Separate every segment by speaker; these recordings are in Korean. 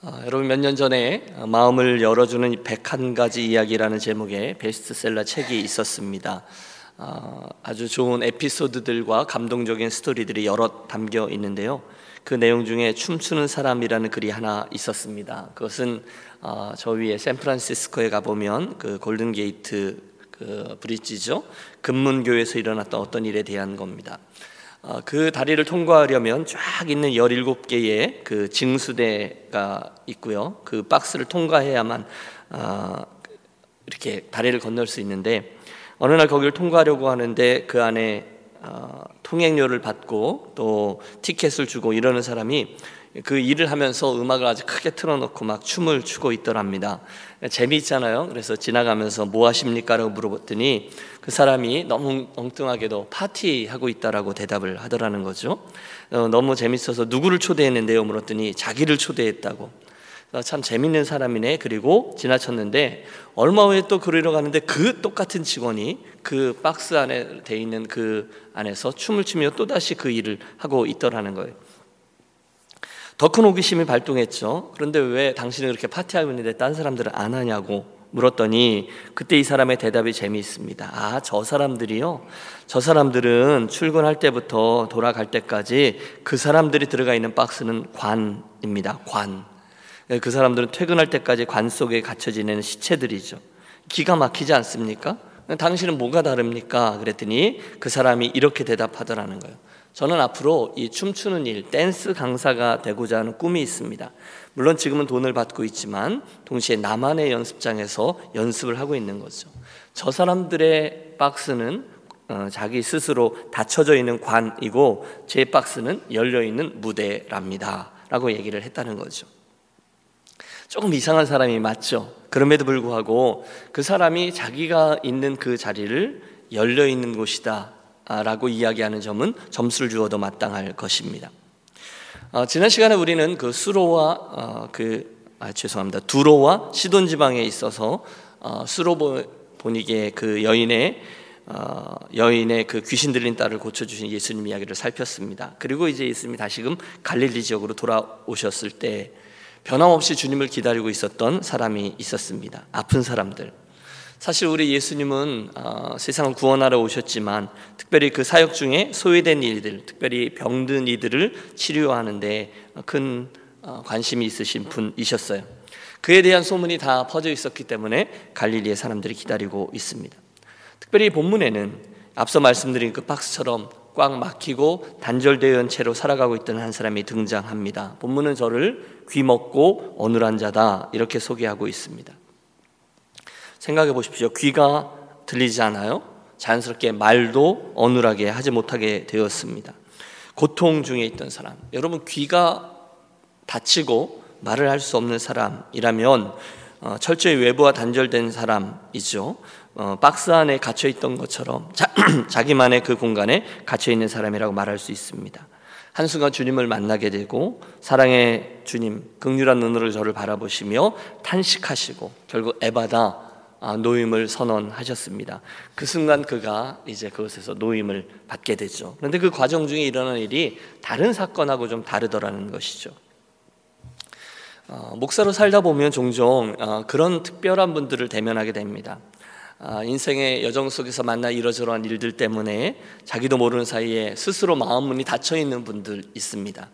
Speaker 1: 어, 여러분 몇 년 전에 마음을 열어주는 101가지 이야기라는 제목의 베스트셀러 책이 있었습니다. 어, 아주 좋은 에피소드들과 감동적인 스토리들이 여러 담겨 있는데요. 그 내용 중에 춤추는 사람이라는 글이 하나 있었습니다. 그것은 어, 저 위에 샌프란시스코에 가보면 그 Golden Gate 그 Bridge죠. 금문교에서 일어났던 어떤 일에 대한 겁니다. 어, 그 다리를 통과하려면 쫙 있는 17개의 그 징수대가 있고요. 그 박스를 통과해야만 어, 이렇게 다리를 건널 수 있는데 어느 날 거기를 통과하려고 하는데 그 안에 어, 통행료를 받고 또 티켓을 주고 이러는 사람이 그 일을 하면서 음악을 아주 크게 틀어놓고 막 춤을 추고 있더랍니다. 재미있잖아요. 그래서 지나가면서 뭐 하십니까라고 물어봤더니 그 사람이 너무 엉뚱하게도 파티하고 있다라고 대답을 하더라는 거죠. 어, 너무 재밌어서 누구를 초대했는데요? 물었더니 자기를 초대했다고. 참 재밌는 사람이네. 그리고 지나쳤는데 얼마 후에 또 그리러 가는데 그 똑같은 직원이 그 박스 안에 돼 있는 그 안에서 춤을 추며 또 다시 그 일을 하고 있더라는 거예요. 더 큰 호기심이 발동했죠. 그런데 왜 당신은 그렇게 파티하고 있는데 딴 사람들은 안 하냐고 물었더니 그때 이 사람의 대답이 재미있습니다. 아, 저 사람들이요? 저 사람들은 출근할 때부터 돌아갈 때까지 그 사람들이 들어가 있는 박스는 관입니다. 관. 그 사람들은 퇴근할 때까지 관 속에 갇혀 지내는 시체들이죠. 기가 막히지 않습니까? 당신은 뭐가 다릅니까? 그랬더니 그 사람이 이렇게 대답하더라는 거예요. 저는 앞으로 이 춤추는 일, 댄스 강사가 되고자 하는 꿈이 있습니다. 물론 지금은 돈을 받고 있지만 동시에 나만의 연습장에서 연습을 하고 있는 거죠. 저 사람들의 박스는 어, 자기 스스로 닫혀져 있는 관이고 제 박스는 열려 있는 무대랍니다. 라고 얘기를 했다는 거죠. 조금 이상한 사람이 맞죠. 그럼에도 불구하고 그 사람이 자기가 있는 그 자리를 열려 있는 곳이다. 라고 이야기하는 점은 점수를 주어도 마땅할 것입니다. 어, 지난 시간에 우리는 그 수로와 어, 그 아, 죄송합니다 두로와 시돈 지방에 있어서 어, 수로 보니게 그 여인의 어, 여인의 그 귀신 들린 딸을 고쳐주신 예수님 이야기를 살폈습니다. 그리고 이제 예수님이 다시금 갈릴리 지역으로 돌아오셨을 때 변함없이 주님을 기다리고 있었던 사람이 있었습니다. 아픈 사람들. 사실 우리 예수님은 어, 세상을 구원하러 오셨지만 특별히 그 사역 중에 소외된 이들, 특별히 병든 이들을 치료하는데 큰 어, 관심이 있으신 분이셨어요. 그에 대한 소문이 다 퍼져 있었기 때문에 갈릴리의 사람들이 기다리고 있습니다. 특별히 본문에는 앞서 말씀드린 그 박스처럼 꽉 막히고 단절되어 있는 채로 살아가고 있던 한 사람이 등장합니다. 본문은 저를 귀먹고 어눌한 자다 이렇게 소개하고 있습니다. 생각해 보십시오. 귀가 들리지 않아요? 자연스럽게 말도 어눌하게 하지 못하게 되었습니다. 고통 중에 있던 사람. 여러분 귀가 다치고 말을 할 수 없는 사람이라면 어, 철저히 외부와 단절된 사람이죠. 어, 박스 안에 갇혀 있던 것처럼 자, 자기만의 그 공간에 갇혀 있는 사람이라고 말할 수 있습니다. 한순간 주님을 만나게 되고 사랑의 주님 극률한 눈으로 저를 바라보시며 탄식하시고 결국 에바다 아, 노임을 선언하셨습니다. 그 순간 그가 이제 그것에서 노임을 받게 되죠. 그런데 그 과정 중에 일어난 일이 다른 사건하고 좀 다르더라는 것이죠. 어, 목사로 살다 보면 종종 어, 그런 특별한 분들을 대면하게 됩니다. 어, 인생의 여정 속에서 만나 이러저러한 일들 때문에 자기도 모르는 사이에 스스로 마음 문이 닫혀 있는 분들 있습니다.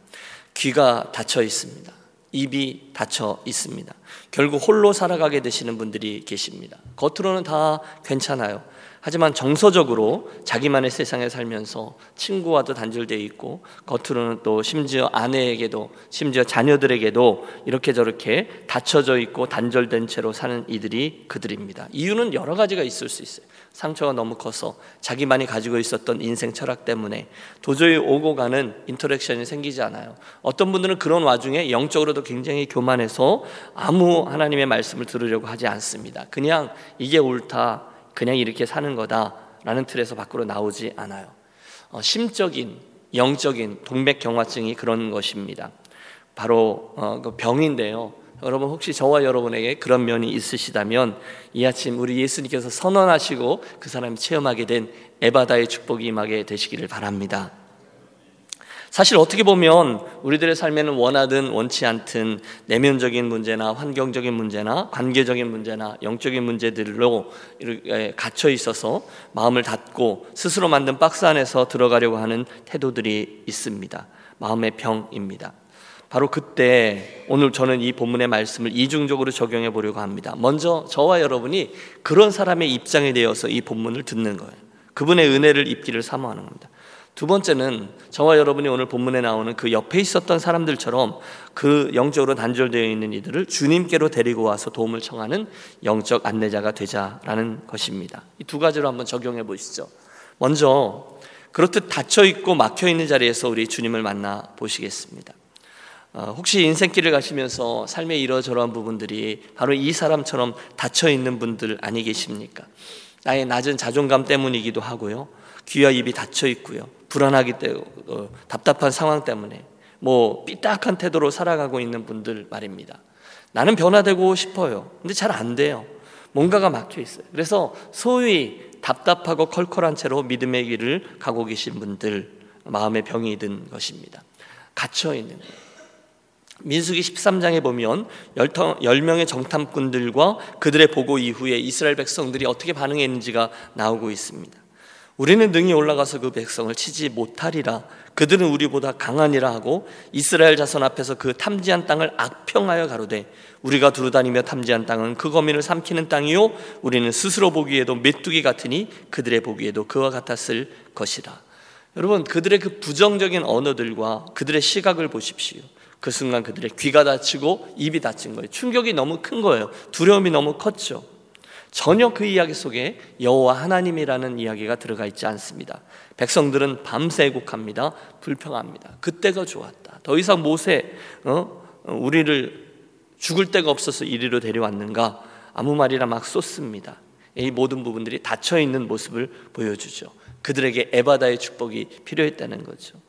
Speaker 1: 귀가 닫혀 있습니다. 입이 닫혀 있습니다. 결국 홀로 살아가게 되시는 분들이 계십니다. 겉으로는 다 괜찮아요. 하지만 정서적으로 자기만의 세상에 살면서 친구와도 단절되어 있고 겉으로는 또 심지어 아내에게도 심지어 자녀들에게도 이렇게 저렇게 닫혀져 있고 단절된 채로 사는 이들이 그들입니다. 이유는 여러 가지가 있을 수 있어요. 상처가 너무 커서 자기만이 가지고 있었던 인생 철학 때문에 도저히 오고 가는 인터랙션이 생기지 않아요. 어떤 분들은 그런 와중에 영적으로도 굉장히 교만해서 아무 하나님의 말씀을 들으려고 하지 않습니다. 그냥 이게 옳다. 그냥 이렇게 사는 거다라는 틀에서 밖으로 나오지 않아요. 어, 심적인 영적인 동맥경화증이 그런 것입니다. 바로 어, 그 병인데요. 여러분 혹시 저와 여러분에게 그런 면이 있으시다면 이 아침 우리 예수님께서 선언하시고 그 사람이 체험하게 된 에바다의 축복이 임하게 되시기를 바랍니다. 사실 어떻게 보면 우리들의 삶에는 원하든 원치 않든 내면적인 문제나 환경적인 문제나 관계적인 문제나 영적인 문제들로 갇혀 있어서 마음을 닫고 스스로 만든 박스 안에서 들어가려고 하는 태도들이 있습니다. 마음의 병입니다. 바로 그때 오늘 저는 이 본문의 말씀을 이중적으로 적용해 보려고 합니다. 먼저 저와 여러분이 그런 사람의 입장에 대해서 이 본문을 듣는 거예요. 그분의 은혜를 입기를 사모하는 겁니다. 두 번째는 저와 여러분이 오늘 본문에 나오는 그 옆에 있었던 사람들처럼 그 영적으로 단절되어 있는 이들을 주님께로 데리고 와서 도움을 청하는 영적 안내자가 되자라는 것입니다. 이 두 가지로 한번 적용해 보시죠. 먼저 그렇듯 닫혀 있고 막혀 있는 자리에서 우리 주님을 만나 보시겠습니다. 어, 혹시 인생길을 가시면서 삶의 이러저러한 부분들이 바로 이 사람처럼 닫혀 있는 분들 아니 계십니까? 나의 낮은 자존감 때문이기도 하고요. 귀와 입이 닫혀 있고요. 불안하기 때문에 어, 답답한 상황 때문에 뭐 삐딱한 태도로 살아가고 있는 분들 말입니다. 나는 변화되고 싶어요. 근데 잘 안 돼요. 뭔가가 막혀 있어요. 그래서 소위 답답하고 컬컬한 채로 믿음의 길을 가고 계신 분들 마음의 병이 든 것입니다. 갇혀 있는 거예요. 민수기 13장에 보면 10명의 정탐꾼들과 그들의 보고 이후에 이스라엘 백성들이 어떻게 반응했는지가 나오고 있습니다. 우리는 능히 올라가서 그 백성을 치지 못하리라. 그들은 우리보다 강하니라 하고 이스라엘 자손 앞에서 그 탐지한 땅을 악평하여 가로되 우리가 두루다니며 탐지한 땅은 그 거민을 삼키는 땅이요 우리는 스스로 보기에도 메뚜기 같으니 그들의 보기에도 그와 같았을 것이라. 여러분 그들의 그 부정적인 언어들과 그들의 시각을 보십시오. 그 순간 그들의 귀가 닫히고 입이 닫힌 거예요. 충격이 너무 큰 거예요. 두려움이 너무 컸죠. 전혀 그 이야기 속에 여호와 하나님이라는 이야기가 들어가 있지 않습니다. 백성들은 밤새 곡합니다. 불평합니다. 그때가 좋았다. 더 이상 모세 어? 우리를 죽을 데가 없어서 이리로 데려왔는가? 아무 말이나 막 쏟습니다. 이 모든 부분들이 닫혀 있는 모습을 보여주죠. 그들에게 에바다의 축복이 필요했다는 거죠.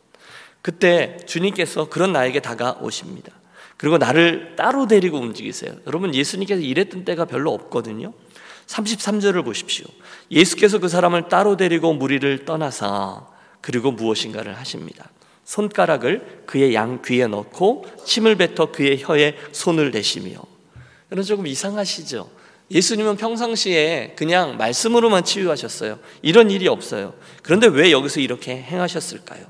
Speaker 1: 그때 주님께서 그런 나에게 다가오십니다. 그리고 나를 따로 데리고 움직이세요. 여러분 예수님께서 이랬던 때가 별로 없거든요. 33절을 보십시오. 예수께서 그 사람을 따로 데리고 무리를 떠나사 그리고 무엇인가를 하십니다. 손가락을 그의 양 귀에 넣고 침을 뱉어 그의 혀에 손을 대시며 여러분 조금 이상하시죠? 예수님은 평상시에 그냥 말씀으로만 치유하셨어요. 이런 일이 없어요. 그런데 왜 여기서 이렇게 행하셨을까요?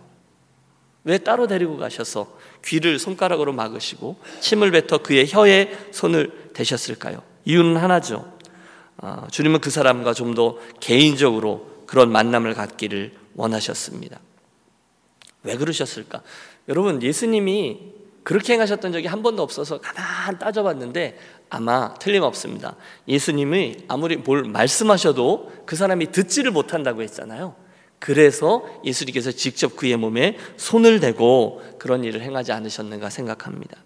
Speaker 1: 왜 따로 데리고 가셔서 귀를 손가락으로 막으시고 침을 뱉어 그의 혀에 손을 대셨을까요? 이유는 하나죠. 아, 주님은 그 사람과 좀 더 개인적으로 그런 만남을 갖기를 원하셨습니다. 왜 그러셨을까? 여러분, 예수님이 그렇게 행하셨던 적이 한 번도 없어서 가만 따져봤는데 아마 틀림없습니다. 예수님이 아무리 뭘 말씀하셔도 그 사람이 듣지를 못한다고 했잖아요. 그래서 예수님께서 직접 그의 몸에 손을 대고 그런 일을 행하지 않으셨는가 생각합니다.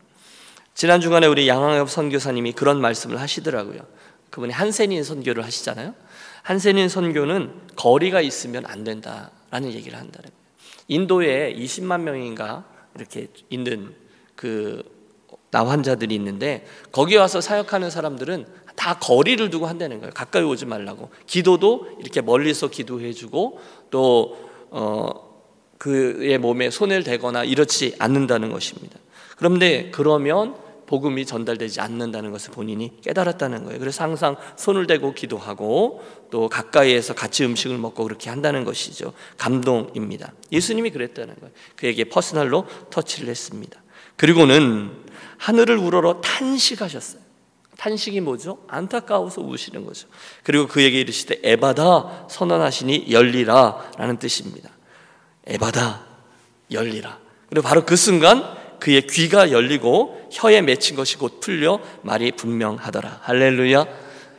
Speaker 1: 지난 주간에 우리 양황엽 선교사님이 그런 말씀을 하시더라고요. 그분이 한센인 선교를 하시잖아요. 한센인 선교는 거리가 있으면 안 된다라는 얘기를 한다는 거예요. 인도에 20만 명인가 이렇게 있는 그 나 환자들이 있는데 거기 와서 사역하는 사람들은 다 거리를 두고 한다는 거예요. 가까이 오지 말라고. 기도도 이렇게 멀리서 기도해 주고 또 어, 그의 몸에 손을 대거나 이렇지 않는다는 것입니다. 그런데 그러면 복음이 전달되지 않는다는 것을 본인이 깨달았다는 거예요. 그래서 항상 손을 대고 기도하고 또 가까이에서 같이 음식을 먹고 그렇게 한다는 것이죠. 감동입니다. 예수님이 그랬다는 거예요. 그에게 퍼스널로 터치를 했습니다. 그리고는 하늘을 우러러 탄식하셨어요. 탄식이 뭐죠? 안타까워서 우시는 거죠. 그리고 그에게 이르시되 에바다 선언하시니 열리라라는 뜻입니다. 에바다 열리라. 그리고 바로 그 순간 그의 귀가 열리고 혀에 맺힌 것이 곧 풀려 말이 분명하더라. 할렐루야.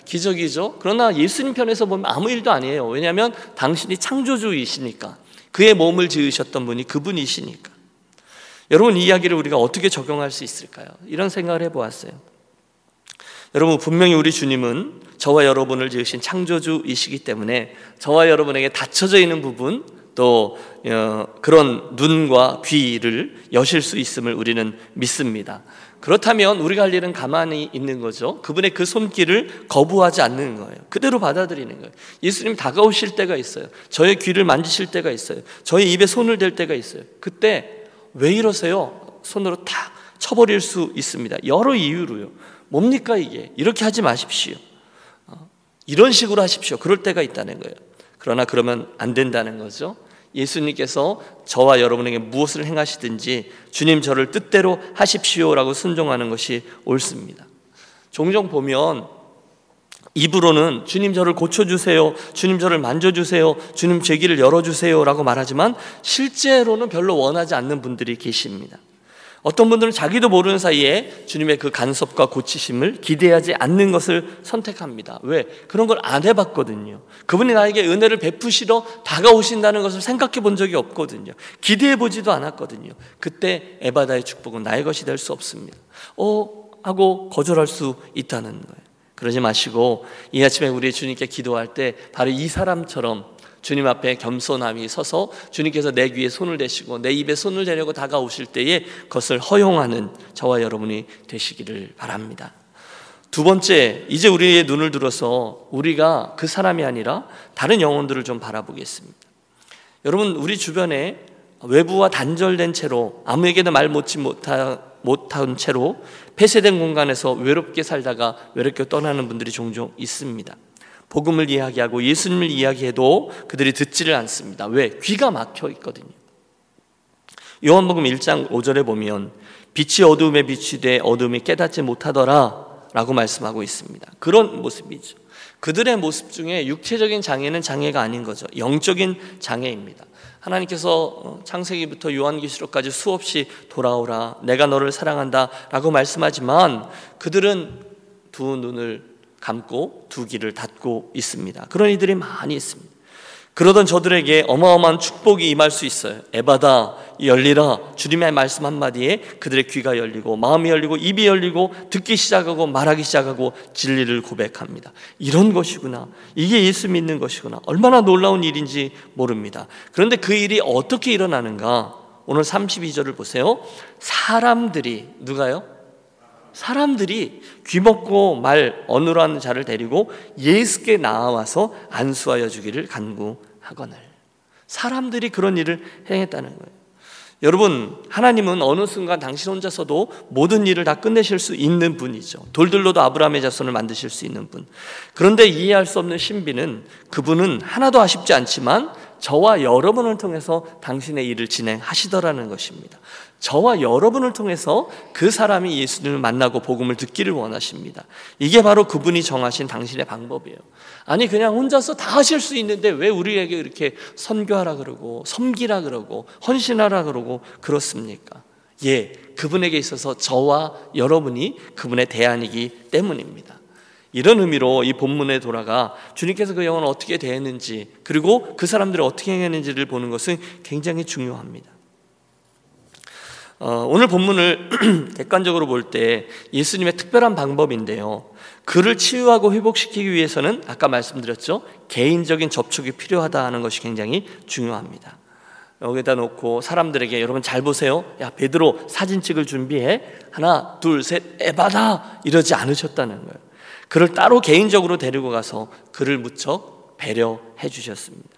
Speaker 1: 기적이죠. 그러나 예수님 편에서 보면 아무 일도 아니에요. 왜냐하면 당신이 창조주이시니까 그의 몸을 지으셨던 분이 그분이시니까. 여러분 이 이야기를 우리가 어떻게 적용할 수 있을까요? 이런 생각을 해보았어요. 여러분 분명히 우리 주님은 저와 여러분을 지으신 창조주이시기 때문에 저와 여러분에게 닫혀져 있는 부분 또 어, 그런 눈과 귀를 여실 수 있음을 우리는 믿습니다. 그렇다면 우리가 할 일은 가만히 있는 거죠. 그분의 그 손길을 거부하지 않는 거예요. 그대로 받아들이는 거예요. 예수님 다가오실 때가 있어요. 저의 귀를 만지실 때가 있어요. 저의 입에 손을 댈 때가 있어요. 그때 왜 이러세요? 손으로 탁 쳐버릴 수 있습니다. 여러 이유로요. 뭡니까 이게? 이렇게 하지 마십시오. 어, 이런 식으로 하십시오. 그럴 때가 있다는 거예요. 그러나 그러면 안 된다는 거죠. 예수님께서 저와 여러분에게 무엇을 행하시든지 주님 저를 뜻대로 하십시오라고 순종하는 것이 옳습니다. 종종 보면 입으로는 주님 저를 고쳐주세요. 주님 저를 만져주세요. 주님 제 길을 열어주세요. 라고 말하지만 실제로는 별로 원하지 않는 분들이 계십니다. 어떤 분들은 자기도 모르는 사이에 주님의 그 간섭과 고치심을 기대하지 않는 것을 선택합니다. 왜? 그런 걸 안 해봤거든요. 그분이 나에게 은혜를 베푸시러 다가오신다는 것을 생각해 본 적이 없거든요. 기대해 보지도 않았거든요. 그때 에바다의 축복은 나의 것이 될 수 없습니다. 어, 하고 거절할 수 있다는 거예요. 그러지 마시고 이 아침에 우리 주님께 기도할 때 바로 이 사람처럼 주님 앞에 겸손함이 서서 주님께서 내 귀에 손을 대시고 내 입에 손을 대려고 다가오실 때에 그것을 허용하는 저와 여러분이 되시기를 바랍니다. 두 번째, 이제 우리의 눈을 들어서 우리가 그 사람이 아니라 다른 영혼들을 좀 바라보겠습니다. 여러분, 우리 주변에 외부와 단절된 채로 아무에게도 말 못지 못한 채로 폐쇄된 공간에서 외롭게 살다가 외롭게 떠나는 분들이 종종 있습니다. 복음을 이야기하고 예수님을 이야기해도 그들이 듣지를 않습니다. 왜? 귀가 막혀 있거든요. 요한복음 1장 5절에 보면 빛이 어두움에 비치되 어둠이 깨닫지 못하더라 라고 말씀하고 있습니다. 그런 모습이죠. 그들의 모습 중에 육체적인 장애는 장애가 아닌 거죠. 영적인 장애입니다. 하나님께서 어, 창세기부터 요한계시록까지 수없이 돌아오라 내가 너를 사랑한다 라고 말씀하지만 그들은 두 눈을 감고 두 귀를 닫고 있습니다. 그런 이들이 많이 있습니다. 그러던 저들에게 어마어마한 축복이 임할 수 있어요. 에바다 열리라 주님의 말씀 한마디에 그들의 귀가 열리고 마음이 열리고 입이 열리고 듣기 시작하고 말하기 시작하고 진리를 고백합니다. 이런 것이구나. 이게 예수 믿는 것이구나. 얼마나 놀라운 일인지 모릅니다. 그런데 그 일이 어떻게 일어나는가? 오늘 32절을 보세요. 사람들이 누가요? 사람들이 귀먹고 말 어눌한 자를 데리고 예수께 나와서 안수하여 주기를 간구하거늘 사람들이 그런 일을 행했다는 거예요. 여러분, 하나님은 어느 순간 당신 혼자서도 모든 일을 다 끝내실 수 있는 분이죠. 돌들로도 아브라함의 자손을 만드실 수 있는 분. 그런데 이해할 수 없는 신비는 그분은 하나도 아쉽지 않지만 저와 여러분을 통해서 당신의 일을 진행하시더라는 것입니다. 저와 여러분을 통해서 그 사람이 예수님을 만나고 복음을 듣기를 원하십니다. 이게 바로 그분이 정하신 당신의 방법이에요. 아니 그냥 혼자서 다 하실 수 있는데 왜 우리에게 이렇게 선교하라 그러고 섬기라 그러고 헌신하라 그러고 그렇습니까? 예, 그분에게 있어서 저와 여러분이 그분의 대안이기 때문입니다. 이런 의미로 이 본문에 돌아가 주님께서 그 영혼을 어떻게 대했는지 그리고 그 사람들을 어떻게 행했는지를 보는 것은 굉장히 중요합니다. 어, 오늘 본문을 객관적으로 볼 때 예수님의 특별한 방법인데요. 그를 치유하고 회복시키기 위해서는 아까 말씀드렸죠. 개인적인 접촉이 필요하다 하는 것이 굉장히 중요합니다. 여기다 놓고 사람들에게 여러분 잘 보세요. 야, 베드로 사진 찍을 준비해. 하나, 둘, 셋, 에바다! 이러지 않으셨다는 거예요. 그를 따로 개인적으로 데리고 가서 그를 무척 배려해 주셨습니다.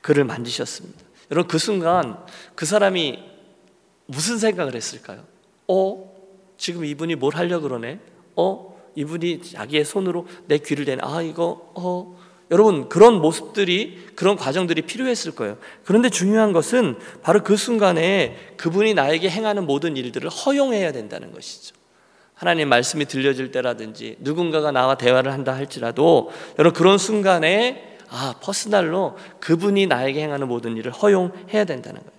Speaker 1: 그를 만지셨습니다. 여러분 그 순간 그 사람이 무슨 생각을 했을까요? 어? 지금 이분이 뭘 하려고 그러네? 어? 이분이 자기의 손으로 내 귀를 대네. 아, 이거, 어? 여러분, 그런 모습들이, 그런 과정들이 필요했을 거예요. 그런데 중요한 것은 바로 그 순간에 그분이 나에게 행하는 모든 일들을 허용해야 된다는 것이죠. 하나님 말씀이 들려질 때라든지 누군가가 나와 대화를 한다 할지라도 여러분 그런 순간에 아, 퍼스널로 그분이 나에게 행하는 모든 일을 허용해야 된다는 거예요.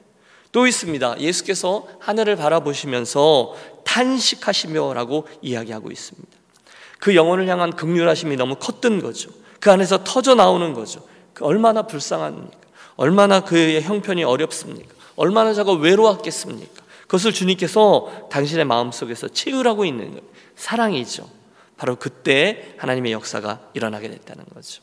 Speaker 1: 또 있습니다. 예수께서 하늘을 바라보시면서 탄식하시며라고 이야기하고 있습니다. 그 영혼을 향한 극률하심이 너무 컸던 거죠. 그 안에서 터져 나오는 거죠. 그 얼마나 불쌍합니까? 얼마나 그의 형편이 어렵습니까? 얼마나 저가 외로웠겠습니까? 그것을 주님께서 당신의 마음속에서 채우라고 있는 거예요. 사랑이죠. 바로 그때 하나님의 역사가 일어나게 됐다는 거죠.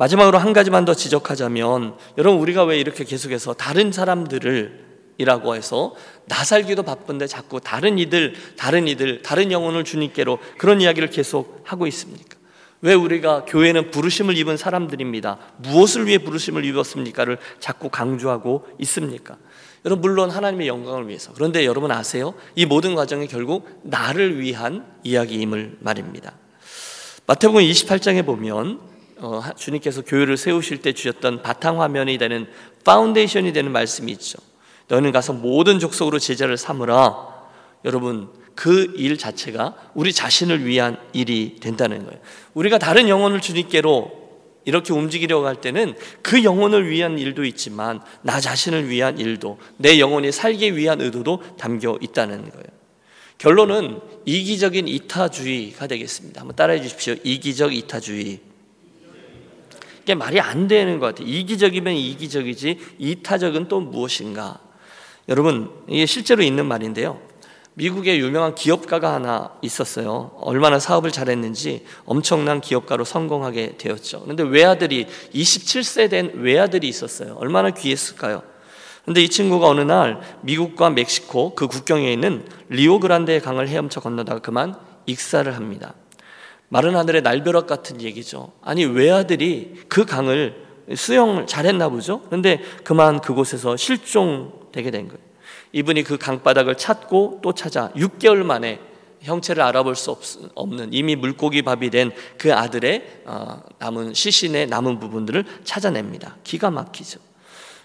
Speaker 1: 마지막으로 한 가지만 더 지적하자면 여러분 우리가 왜 이렇게 계속해서 다른 사람들을 이라고 해서 나 살기도 바쁜데 자꾸 다른 이들, 다른 이들, 다른 영혼을 주님께로 그런 이야기를 계속 하고 있습니까? 왜 우리가 교회는 부르심을 입은 사람들입니다. 무엇을 위해 부르심을 입었습니까를 자꾸 강조하고 있습니까? 여러분 물론 하나님의 영광을 위해서. 그런데 여러분 아세요? 이 모든 과정이 결국 나를 위한 이야기임을 말입니다. 마태복음 28장에 보면 어, 주님께서 교회를 세우실 때 주셨던 바탕 화면이 되는 foundation이 되는 말씀이 있죠. 너는 가서 모든 족속으로 제자를 삼으라. 여러분 그 일 자체가 우리 자신을 위한 일이 된다는 거예요. 우리가 다른 영혼을 주님께로 이렇게 움직이려고 할 때는 그 영혼을 위한 일도 있지만 나 자신을 위한 일도 내 영혼이 살기 위한 의도도 담겨 있다는 거예요. 결론은 이기적인 이타주의가 되겠습니다. 한번 따라해 주십시오. 이기적 이타주의. 이게 말이 안 되는 것 같아요. 이기적이면 이기적이지 이타적은 또 무엇인가? 여러분 이게 실제로 있는 말인데요. 미국의 유명한 기업가가 하나 있었어요. 얼마나 사업을 잘했는지 엄청난 기업가로 성공하게 되었죠. 그런데 외아들이 27세 된 외아들이 있었어요. 얼마나 귀했을까요? 그런데 이 친구가 어느 날 미국과 멕시코 그 국경에 있는 리오그란데 강을 헤엄쳐 건너다가 그만 익사를 합니다. 마른 하늘의 날벼락 같은 얘기죠. 아니 외아들이 그 강을 수영을 잘했나 보죠. 그런데 그만 그곳에서 실종되게 된 거예요. 이분이 그 강바닥을 찾고 또 찾아 6개월 만에 형체를 알아볼 수 없는 이미 물고기 밥이 된 그 아들의 어, 남은 시신의 남은 부분들을 찾아냅니다. 기가 막히죠.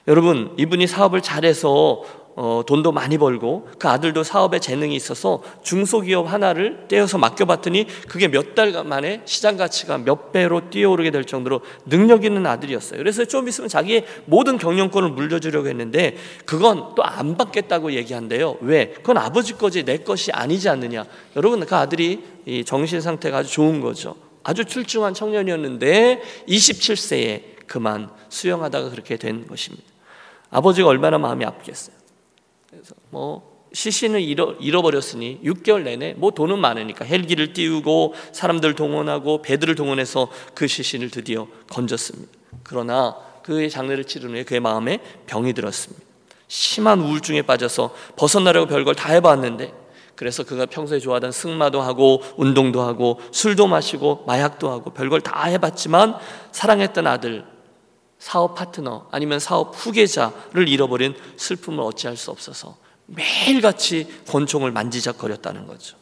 Speaker 1: 여러분, 이분이 사업을 잘해서 어, 돈도 많이 벌고 그 아들도 사업에 재능이 있어서 중소기업 하나를 떼어서 맡겨봤더니 그게 몇 달 만에 시장 가치가 몇 배로 뛰어오르게 될 정도로 능력 있는 아들이었어요. 그래서 좀 있으면 자기의 모든 경영권을 물려주려고 했는데 그건 또 안 받겠다고 얘기한대요. 왜? 그건 아버지 거지 내 것이 아니지 않느냐. 여러분 그 아들이 이 정신 상태가 아주 좋은 거죠. 아주 출중한 청년이었는데 27세에 그만 수영하다가 그렇게 된 것입니다. 아버지가 얼마나 마음이 아프겠어요. 그래서 뭐 시신을 잃어, 잃어버렸으니 6개월 내내 뭐 돈은 많으니까 헬기를 띄우고 사람들 동원하고 배들을 동원해서 그 시신을 드디어 건졌습니다. 그러나 그의 장례를 치른 후에 그의 마음에 병이 들었습니다. 심한 우울증에 빠져서 벗어나려고 별걸 다 해봤는데 그래서 그가 평소에 좋아하던 승마도 하고 운동도 하고 술도 마시고 마약도 하고 별걸 다 해봤지만 사랑했던 아들 사업 파트너 아니면 사업 후계자를 잃어버린 슬픔을 어찌할 수 없어서 매일같이 권총을 만지작거렸다는 거죠.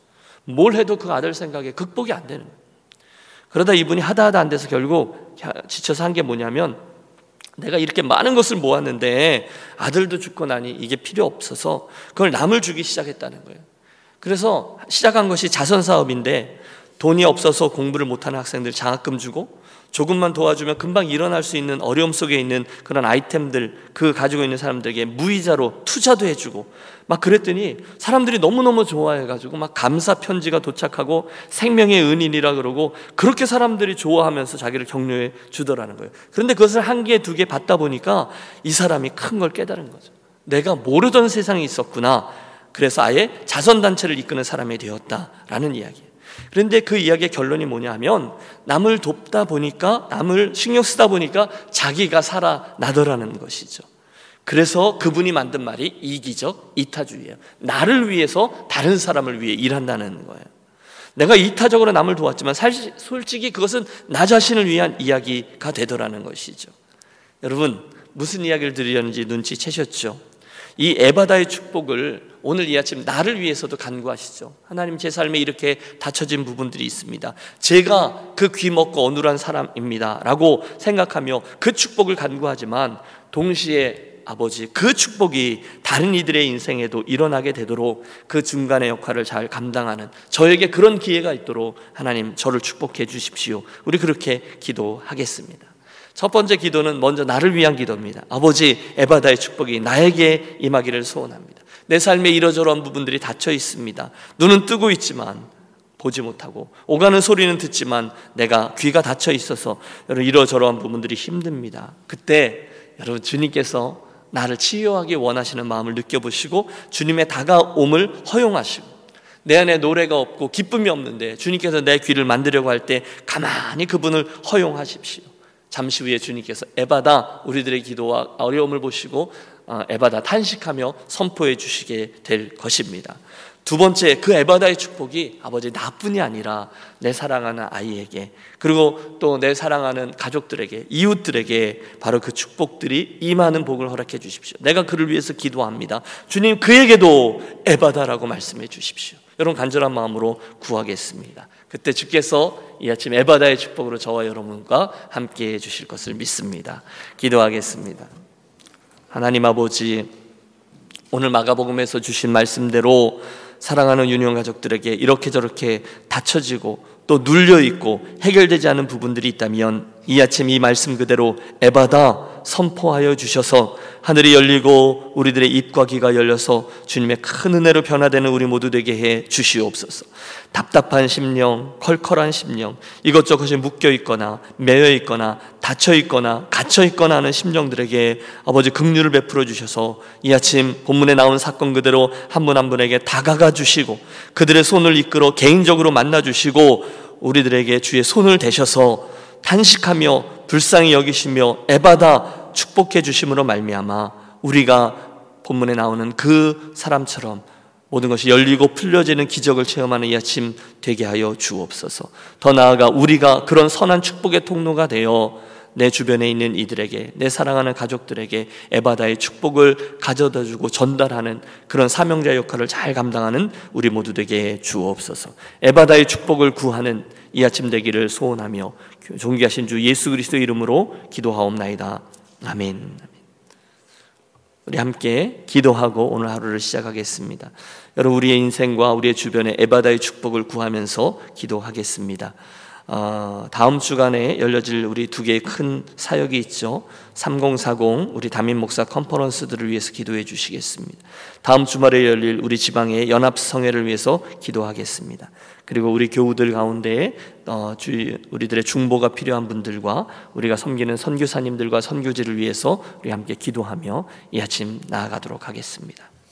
Speaker 1: 뭘 해도 그 아들 생각에 극복이 안 되는 거예요. 그러다 이분이 하다 하다 안 돼서 결국 지쳐서 한 게 뭐냐면 내가 이렇게 많은 것을 모았는데 아들도 죽고 나니 이게 필요 없어서 그걸 남을 주기 시작했다는 거예요. 그래서 시작한 것이 자선 사업인데 돈이 없어서 공부를 못하는 학생들 장학금 주고 조금만 도와주면 금방 일어날 수 있는 어려움 속에 있는 그런 아이템들 그 가지고 있는 사람들에게 무이자로 투자도 해주고 막 그랬더니 사람들이 너무너무 좋아해가지고 막 감사 편지가 도착하고 생명의 은인이라 그러고 그렇게 사람들이 좋아하면서 자기를 격려해 주더라는 거예요. 그런데 그것을 한 개, 두 개 받다 보니까 이 사람이 큰 걸 깨달은 거죠. 내가 모르던 세상이 있었구나. 그래서 아예 자선단체를 이끄는 사람이 되었다라는 이야기예요. 그런데 그 이야기의 결론이 뭐냐면 남을 돕다 보니까 남을 신경 쓰다 보니까 자기가 살아나더라는 것이죠. 그래서 그분이 만든 말이 이기적 이타주의예요. 나를 위해서 다른 사람을 위해 일한다는 거예요. 내가 이타적으로 남을 도왔지만 사실 솔직히 그것은 나 자신을 위한 이야기가 되더라는 것이죠. 여러분 무슨 이야기를 드리려는지 눈치채셨죠? 이 에바다의 축복을 오늘 이 아침 나를 위해서도 간구하시죠. 하나님 제 삶에 이렇게 닫혀진 부분들이 있습니다. 제가 그 귀 먹고 어눌한 사람입니다. 라고 생각하며 그 축복을 간구하지만 동시에 아버지 그 축복이 다른 이들의 인생에도 일어나게 되도록 그 중간의 역할을 잘 감당하는 저에게 그런 기회가 있도록 하나님 저를 축복해 주십시오. 우리 그렇게 기도하겠습니다. 첫 번째 기도는 먼저 나를 위한 기도입니다. 아버지 에바다의 축복이 나에게 임하기를 소원합니다. 내 삶에 이러저러한 부분들이 닫혀 있습니다. 눈은 뜨고 있지만 보지 못하고 오가는 소리는 듣지만 내가 귀가 닫혀 있어서 여러분 이러저러한 부분들이 힘듭니다. 그때 여러분 주님께서 나를 치유하기 원하시는 마음을 느껴보시고 주님의 다가옴을 허용하시고 내 안에 노래가 없고 기쁨이 없는데 주님께서 내 귀를 만들려고 할 때 가만히 그분을 허용하십시오. 잠시 후에 주님께서 에바다 우리들의 기도와 어려움을 보시고 어, 에바다 탄식하며 선포해 주시게 될 것입니다. 두 번째 그 에바다의 축복이 아버지 나뿐이 아니라 내 사랑하는 아이에게 그리고 또 내 사랑하는 가족들에게 이웃들에게 바로 그 축복들이 임하는 복을 허락해 주십시오. 내가 그를 위해서 기도합니다. 주님 그에게도 에바다라고 말씀해 주십시오. 여러분 간절한 마음으로 구하겠습니다. 그때 주께서 이 아침 에바다의 축복으로 저와 여러분과 함께 해 주실 것을 믿습니다. 기도하겠습니다. 하나님 아버지 오늘 마가복음에서 주신 말씀대로 사랑하는 유년 가족들에게 이렇게 저렇게 닫혀지고 또 눌려 있고 해결되지 않은 부분들이 있다면 이 아침 이 말씀 그대로 에바다 선포하여 주셔서 하늘이 열리고 우리들의 입과 귀가 열려서 주님의 큰 은혜로 변화되는 우리 모두 되게 해 주시옵소서. 답답한 심령, 컬컬한 심령, 이것저것이 묶여 있거나 매여 있거나 닫혀 있거나 갇혀 있거나 하는 심령들에게 아버지 긍휼을 베풀어 주셔서 이 아침 본문에 나온 사건 그대로 한 분한 분에게 다가가 주시고 그들의 손을 이끌어 개인적으로 만나 주시고 우리들에게 주의 손을 대셔서 탄식하며 불쌍히 여기시며 에바다 축복해 주심으로 말미암아 우리가 본문에 나오는 그 사람처럼 모든 것이 열리고 풀려지는 기적을 체험하는 이 아침 되게 하여 주옵소서. 더 나아가 우리가 그런 선한 축복의 통로가 되어 내 주변에 있는 이들에게 내 사랑하는 가족들에게 에바다의 축복을 가져다 주고 전달하는 그런 사명자 역할을 잘 감당하는 우리 모두 되게 주옵소서. 에바다의 축복을 구하는 이 아침 되기를 소원하며 존귀하신 주 예수 그리스도 이름으로 기도하옵나이다. 아멘. 우리 함께 기도하고 오늘 하루를 시작하겠습니다. 여러분 우리의 인생과 우리의 주변에 에바다의 축복을 구하면서 기도하겠습니다. 어, 다음 주간에 열려질 우리 두 개의 큰 사역이 있죠. 3040 우리 담임 목사 컨퍼런스들을 위해서 기도해 주시겠습니다. 다음 주말에 열릴 우리 지방의 연합 성회를 위해서 기도하겠습니다. 그리고 우리 교우들 가운데 어, 주, 우리들의 중보가 필요한 분들과 우리가 섬기는 선교사님들과 선교지를 위해서 우리 함께 기도하며 이 아침 나아가도록 하겠습니다.